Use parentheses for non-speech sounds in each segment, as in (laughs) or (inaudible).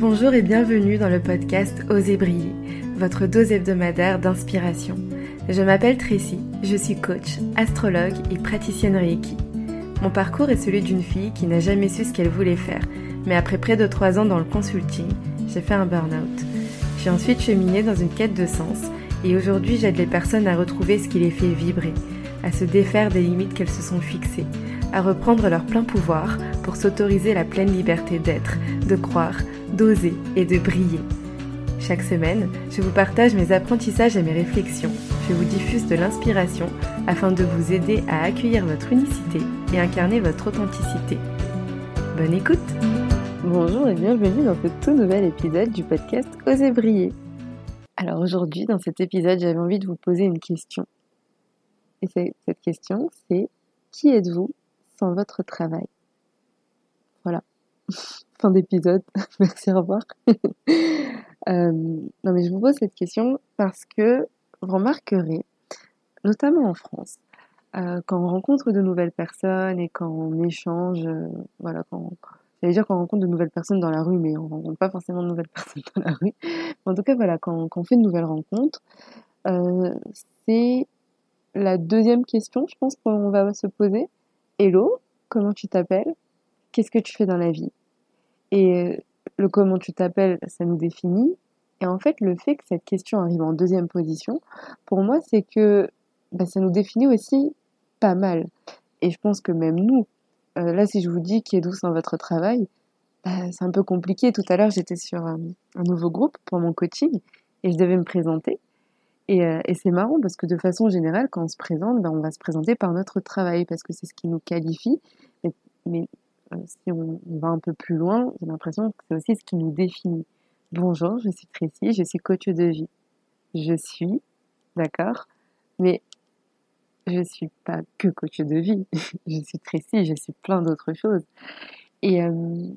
Bonjour et bienvenue dans le podcast Oser briller, votre dose hebdomadaire d'inspiration. Je m'appelle Tracy, je suis coach, astrologue et praticienne Reiki. Mon parcours est celui d'une fille qui n'a jamais su ce qu'elle voulait faire, mais après près de trois ans dans le consulting, j'ai fait un burn-out. J'ai ensuite cheminé dans une quête de sens et aujourd'hui j'aide les personnes à retrouver ce qui les fait vibrer, à se défaire des limites qu'elles se sont fixées, à reprendre leur plein pouvoir pour s'autoriser la pleine liberté d'être, de croire, d'oser et de briller. Chaque semaine, je vous partage mes apprentissages et mes réflexions. Je vous diffuse de l'inspiration afin de vous aider à accueillir votre unicité et incarner votre authenticité. Bonne écoute Bonjour et bienvenue dans ce tout nouvel épisode du podcast Oser briller. Alors aujourd'hui, dans cet épisode, j'avais envie de vous poser une question. Et cette question, c'est qui êtes-vous? Sans votre travail Voilà. (laughs) fin d'épisode. (laughs) Merci, au revoir. (laughs) Euh, non, mais je vous pose cette question parce que vous remarquerez, notamment en France, euh, quand on rencontre de nouvelles personnes et quand on échange, euh, voilà, quand j'allais dire qu'on rencontre de nouvelles personnes dans la rue, mais on rencontre pas forcément de nouvelles personnes dans la rue. en tout cas, voilà, quand, on fait une nouvelle rencontre, c'est la deuxième question, je pense qu'on va se poser. Hello, comment tu t'appelles? Qu'est-ce que tu fais dans la vie? Et euh, le comment tu t'appelles, ça nous définit. Et en fait, le fait que cette question arrive en deuxième position, pour moi, c'est que bah, ça nous définit aussi pas mal. Et je pense que même nous, euh, là, si je vous dis qui est douce dans votre travail, bah, c'est un peu compliqué. Tout à l'heure, j'étais sur un, nouveau groupe pour mon coaching et je devais me présenter. Et, euh, et c'est marrant parce que de façon générale, quand on se présente, bah, on va se présenter par notre travail parce que c'est ce qui nous qualifie. Mais, euh, si on, va un peu plus loin, j'ai l'impression que c'est aussi ce qui nous définit. Bonjour, je suis Tracy, je suis coach de vie. Je suis, d'accord, mais je suis pas que coach de vie. (laughs) je suis Tracy, je suis plein d'autres choses. Et, euh,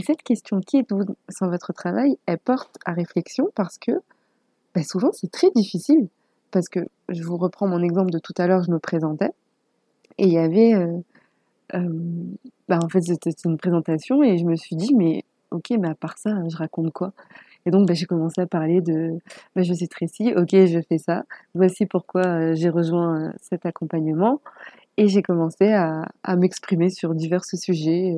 cette question qui est sans votre travail, elle porte à réflexion parce que bah, souvent c'est très difficile. Parce que je vous reprends mon exemple de tout à l'heure, je me présentais et il y avait euh, euh, bah en fait c'était une présentation et je me suis dit mais ok mais à part ça je raconte quoi? Et donc bah, j'ai commencé à parler de je suis Tracy ok je fais ça voici pourquoi euh, j'ai rejoint cet accompagnement et j'ai commencé à m'exprimer sur divers sujets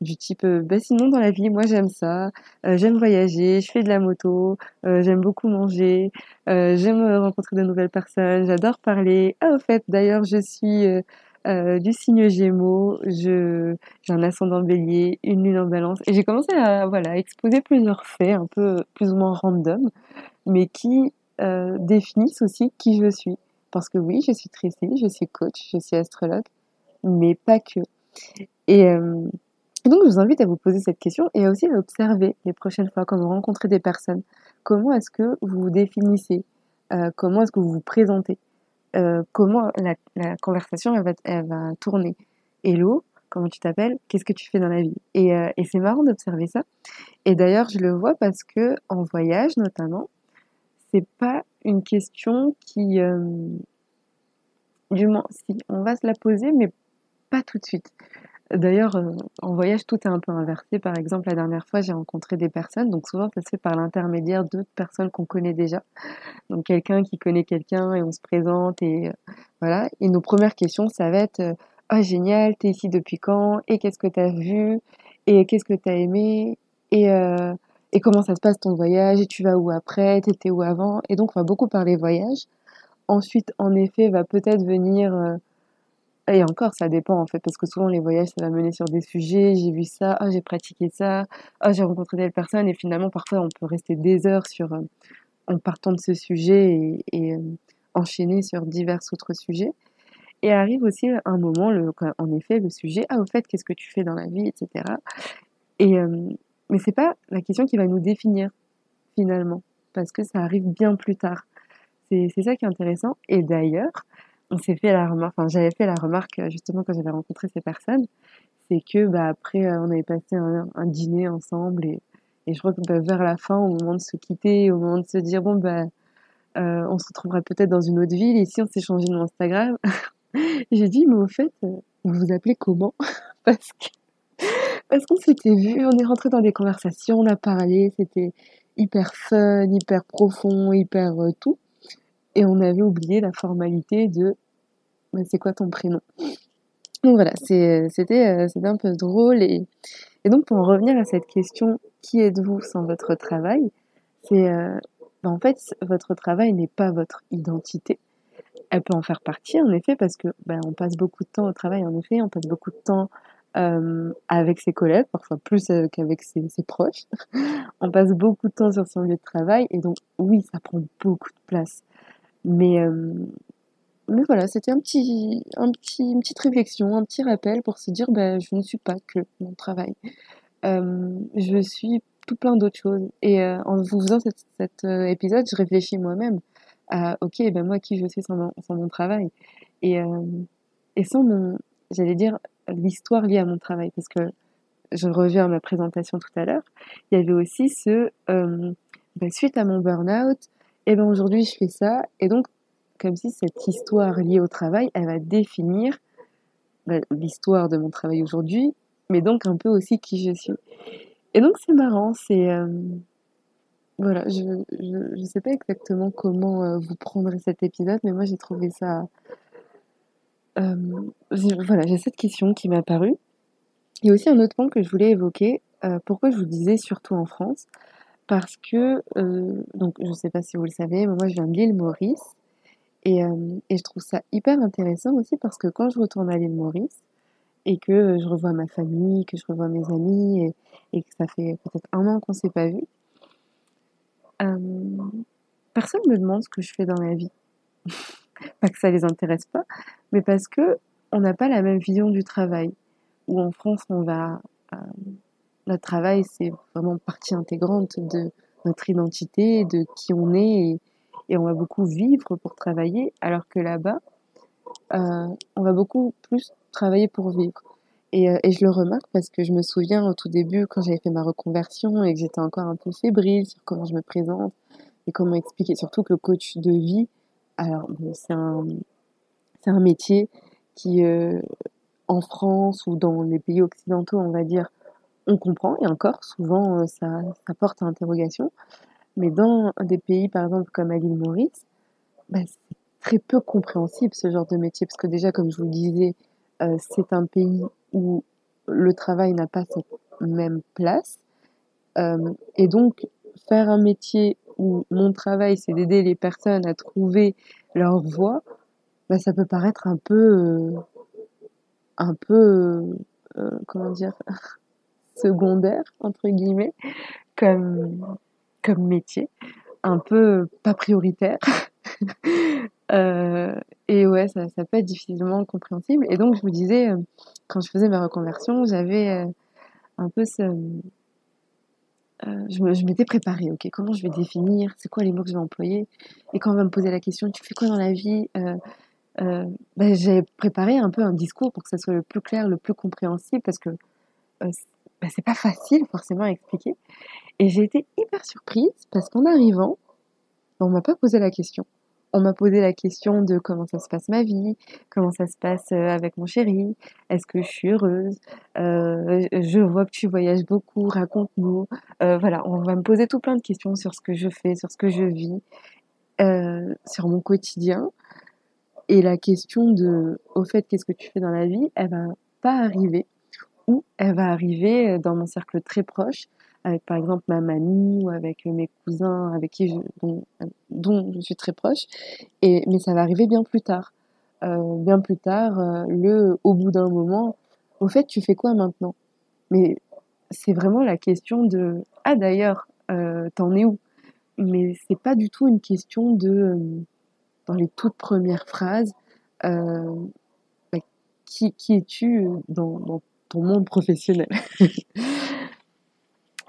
du type bah sinon dans la vie moi j'aime ça j'aime voyager je fais de la moto j'aime beaucoup manger j'aime rencontrer de nouvelles personnes j'adore parler ah au fait d'ailleurs je suis euh, du signe Gémeaux, je, j'ai un ascendant Bélier, une lune en Balance, et j'ai commencé à voilà exposer plusieurs faits un peu plus ou moins random, mais qui euh, définissent aussi qui je suis. Parce que oui, je suis Tracy, je suis coach, je suis astrologue, mais pas que. Et euh, donc, je vous invite à vous poser cette question et aussi à observer les prochaines fois quand vous rencontrez des personnes. Comment est-ce que vous vous définissez Comment est-ce que vous vous présentez euh, comment la, conversation va, elle tourner. Hello, comment tu t'appelles Qu'est-ce que tu fais dans la vie? Et, euh, et c'est marrant d'observer ça. Et d'ailleurs, je le vois parce que en voyage notamment, c'est pas une question qui, euh, du moins, si on va se la poser, mais pas tout de suite. D'ailleurs, euh, en voyage, tout est un peu inversé. Par exemple, la dernière fois, j'ai rencontré des personnes, donc souvent ça se fait par l'intermédiaire d'autres personnes qu'on connaît déjà. Donc quelqu'un qui connaît quelqu'un et on se présente et euh, voilà. Et nos premières questions, ça va être euh, oh génial, t'es ici depuis quand? Et qu'est-ce que t'as vu? Et qu'est-ce que t'as aimé? Et et comment ça se passe ton voyage? Et tu vas où après? T'étais où avant Et donc on va beaucoup parler voyage. Ensuite, en effet, va peut-être venir et encore, ça dépend en fait, parce que souvent les voyages, ça va mener sur des sujets. J'ai vu ça, oh, j'ai pratiqué ça, oh, j'ai rencontré telle personne, et finalement, parfois, on peut rester des heures sur, euh, en partant de ce sujet et, euh, enchaîner sur divers autres sujets. Et arrive aussi un moment, en effet, le sujet, ah, au fait, qu'est-ce que tu fais dans la vie, etc. Et, euh, mais c'est pas la question qui va nous définir, finalement, parce que ça arrive bien plus tard. C'est ça qui est intéressant. Et d'ailleurs, on s'est fait la remarque, enfin j'avais fait la remarque euh, justement quand j'avais rencontré ces personnes, c'est que bah après euh, on avait passé un, dîner ensemble et, je crois que bah, vers la fin, au moment de se quitter, au moment de se dire bon bah euh, on se retrouvera peut-être dans une autre ville, ici on s'est changé de Instagram, (laughs) j'ai dit mais au fait vous vous appelez comment? (laughs) Parce que parce qu'on s'était vu, on est rentré dans des conversations, on a parlé, c'était hyper fun, hyper profond, hyper tout. Et on avait oublié la formalité de bah, c'est quoi ton prénom? Donc voilà, c'était euh, c'était un peu drôle. Et, et, donc pour en revenir à cette question, qui êtes-vous sans votre travail? C'est euh, bah, en fait, votre travail n'est pas votre identité. Elle peut en faire partie, en effet, parce que bah, on passe beaucoup de temps au travail, en effet, on passe beaucoup de temps euh, avec ses collègues, parfois plus qu'avec ses, proches. (laughs) on passe beaucoup de temps sur son lieu de travail et donc oui, ça prend beaucoup de place. Mais, euh, mais voilà, c'était un petit, un petit, une petite réflexion, un petit rappel pour se dire, ben, je ne suis pas que mon travail. Euh, je suis tout plein d'autres choses. Et euh, en vous faisant cet, épisode, je réfléchis moi-même à, ok, ben moi qui je suis sans mon, travail. Et, et sans mon, j'allais dire, l'histoire liée à mon travail, parce que je reviens à ma présentation tout à l'heure, il y avait aussi ce, bah, suite à mon burn-out, eh ben aujourd'hui je fais ça, et donc comme si cette histoire liée au travail, elle va définir bah, l'histoire de mon travail aujourd'hui, mais donc un peu aussi qui je suis. Et donc c'est marrant, c'est euh, voilà, je, je, je sais pas exactement comment euh, vous prendrez cet épisode, mais moi j'ai trouvé ça euh, voilà, j'ai cette question qui m'est apparue. Il y a aussi un autre point que je voulais évoquer. Pourquoi je vous disais surtout en France Parce que, euh, donc je ne sais pas si vous le savez, mais moi je viens de l'île Maurice. Et, et, je trouve ça hyper intéressant aussi parce que quand je retourne à l'île Maurice et que je revois ma famille, que je revois mes amis et, que ça fait peut-être un an qu'on ne s'est pas vu, personne ne me demande ce que je fais dans la vie. (laughs) pas que ça les intéresse pas, mais parce que on n'a pas la même vision du travail. Où en France, on va, notre travail, c'est vraiment partie intégrante de notre identité, de qui on est, et, on va beaucoup vivre pour travailler, alors que là-bas, euh, on va beaucoup plus travailler pour vivre. Et, euh, et, je le remarque parce que je me souviens au tout début, quand j'avais fait ma reconversion et que j'étais encore un peu fébrile sur comment je me présente et comment expliquer, surtout que le coach de vie, alors, c'est un, c'est un métier qui, euh, en France ou dans les pays occidentaux, on va dire, on comprend, et encore, souvent, euh, ça, porte à interrogation. Mais dans des pays, par exemple, comme à l'île Maurice, bah, c'est très peu compréhensible ce genre de métier, parce que déjà, comme je vous le disais, euh, c'est un pays où le travail n'a pas cette même place. Euh, et donc, faire un métier où mon travail c'est d'aider les personnes à trouver leur voie, bah, ça peut paraître un peu, un peu, comment dire, secondaire entre guillemets, comme comme métier, un peu pas prioritaire. (laughs) euh, et ouais, ça, ça peut être difficilement compréhensible. Et donc je vous disais, euh, quand je faisais ma reconversion, j'avais un peu ce, euh, je, m'étais préparée, ok, comment je vais définir, c'est quoi les mots que je vais employer, et quand on va me poser la question, tu fais quoi dans la vie, euh, euh, ben, j'ai préparé un peu un discours pour que ça soit le plus clair, le plus compréhensible, parce que ben, c'est pas facile forcément à expliquer. Et j'ai été hyper surprise parce qu'en arrivant, on m'a pas posé la question on m'a posé la question de comment ça se passe ma vie, comment ça se passe euh, avec mon chéri, est-ce que je suis heureuse, euh, je vois que tu voyages beaucoup, raconte-nous. Euh, voilà, on va me poser tout plein de questions sur ce que je fais, sur ce que je vis, sur mon quotidien. Et la question de, au fait, qu'est-ce que tu fais dans la vie, elle va pas arriver, ou elle va arriver dans mon cercle très proche, avec par exemple ma mamie ou avec mes cousins avec qui je, dont, je suis très proche. Et, mais ça va arriver bien plus tard. Euh, bien plus tard, euh, le, au bout d'un moment, au fait, tu fais quoi maintenant? Mais c'est vraiment la question de ah d'ailleurs, euh, t'en es où? Mais c'est pas du tout une question de euh, dans les toutes premières phrases. Euh, bah, qui, qui es-tu dans, dans ton monde professionnel (laughs)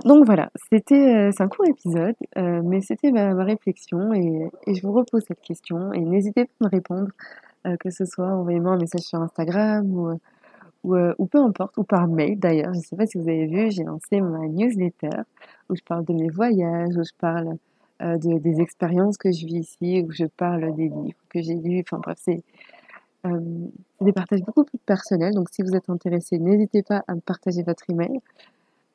Donc voilà, c'était euh, c'est un court épisode, euh, mais c'était ma, réflexion et, je vous repose cette question et n'hésitez pas à me répondre, euh, que ce soit envoyez-moi un message sur Instagram ou, ou, peu importe, ou par mail d'ailleurs. Je ne sais pas si vous avez vu, j'ai lancé ma newsletter où je parle de mes voyages, où je parle de, des expériences que je vis ici, où je parle des livres que j'ai lus. Enfin bref, c'est Euh, des partages beaucoup plus personnels, donc si vous êtes intéressé, n'hésitez pas à me partager votre email.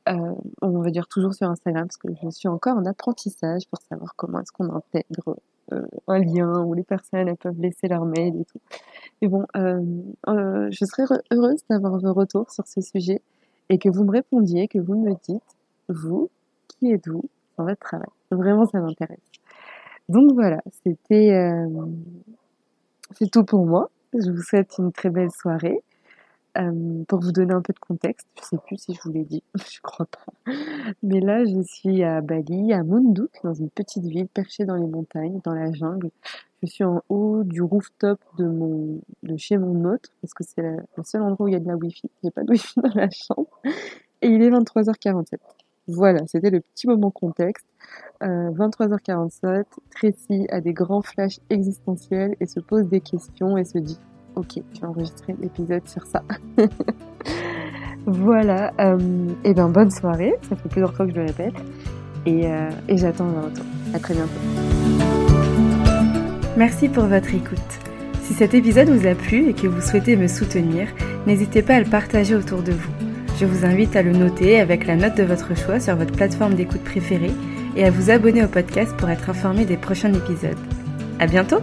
Euh, on va dire toujours sur Instagram parce que je suis encore en apprentissage pour savoir comment est-ce qu'on intègre euh, un lien où les personnes elles peuvent laisser leur mail et tout. Mais bon, je serais heureuse d'avoir vos retours sur ce sujet et que vous me répondiez, que vous me dites, vous, qui êtes-vous dans votre travail? Vraiment, ça m'intéresse. Donc voilà, c'était c'est tout pour moi. Je vous souhaite une très belle soirée. Euh, pour vous donner un peu de contexte, je sais plus si je vous l'ai dit, (laughs) je crois pas. Mais là, je suis à Bali, à Munduk, dans une petite ville perchée dans les montagnes, dans la jungle. Je suis en haut du rooftop de de chez mon hôte, parce que c'est le seul endroit où il y a de la wifi. Il n'y a pas de wifi (laughs) dans la chambre. Et il est 23h47. Voilà, c'était le petit moment contexte. Euh, 23h47, Tracy a des grands flashs existentiels et se pose des questions et se dit Ok, je vais enregistrer l'épisode sur ça. (laughs) voilà, euh, et ben bonne soirée, ça fait plusieurs fois que je le répète. Et, euh, et j'attends un retour. À très bientôt. Merci pour votre écoute. Si cet épisode vous a plu et que vous souhaitez me soutenir, n'hésitez pas à le partager autour de vous. Je vous invite à le noter avec la note de votre choix sur votre plateforme d'écoute préférée et à vous abonner au podcast pour être informé des prochains épisodes. À bientôt!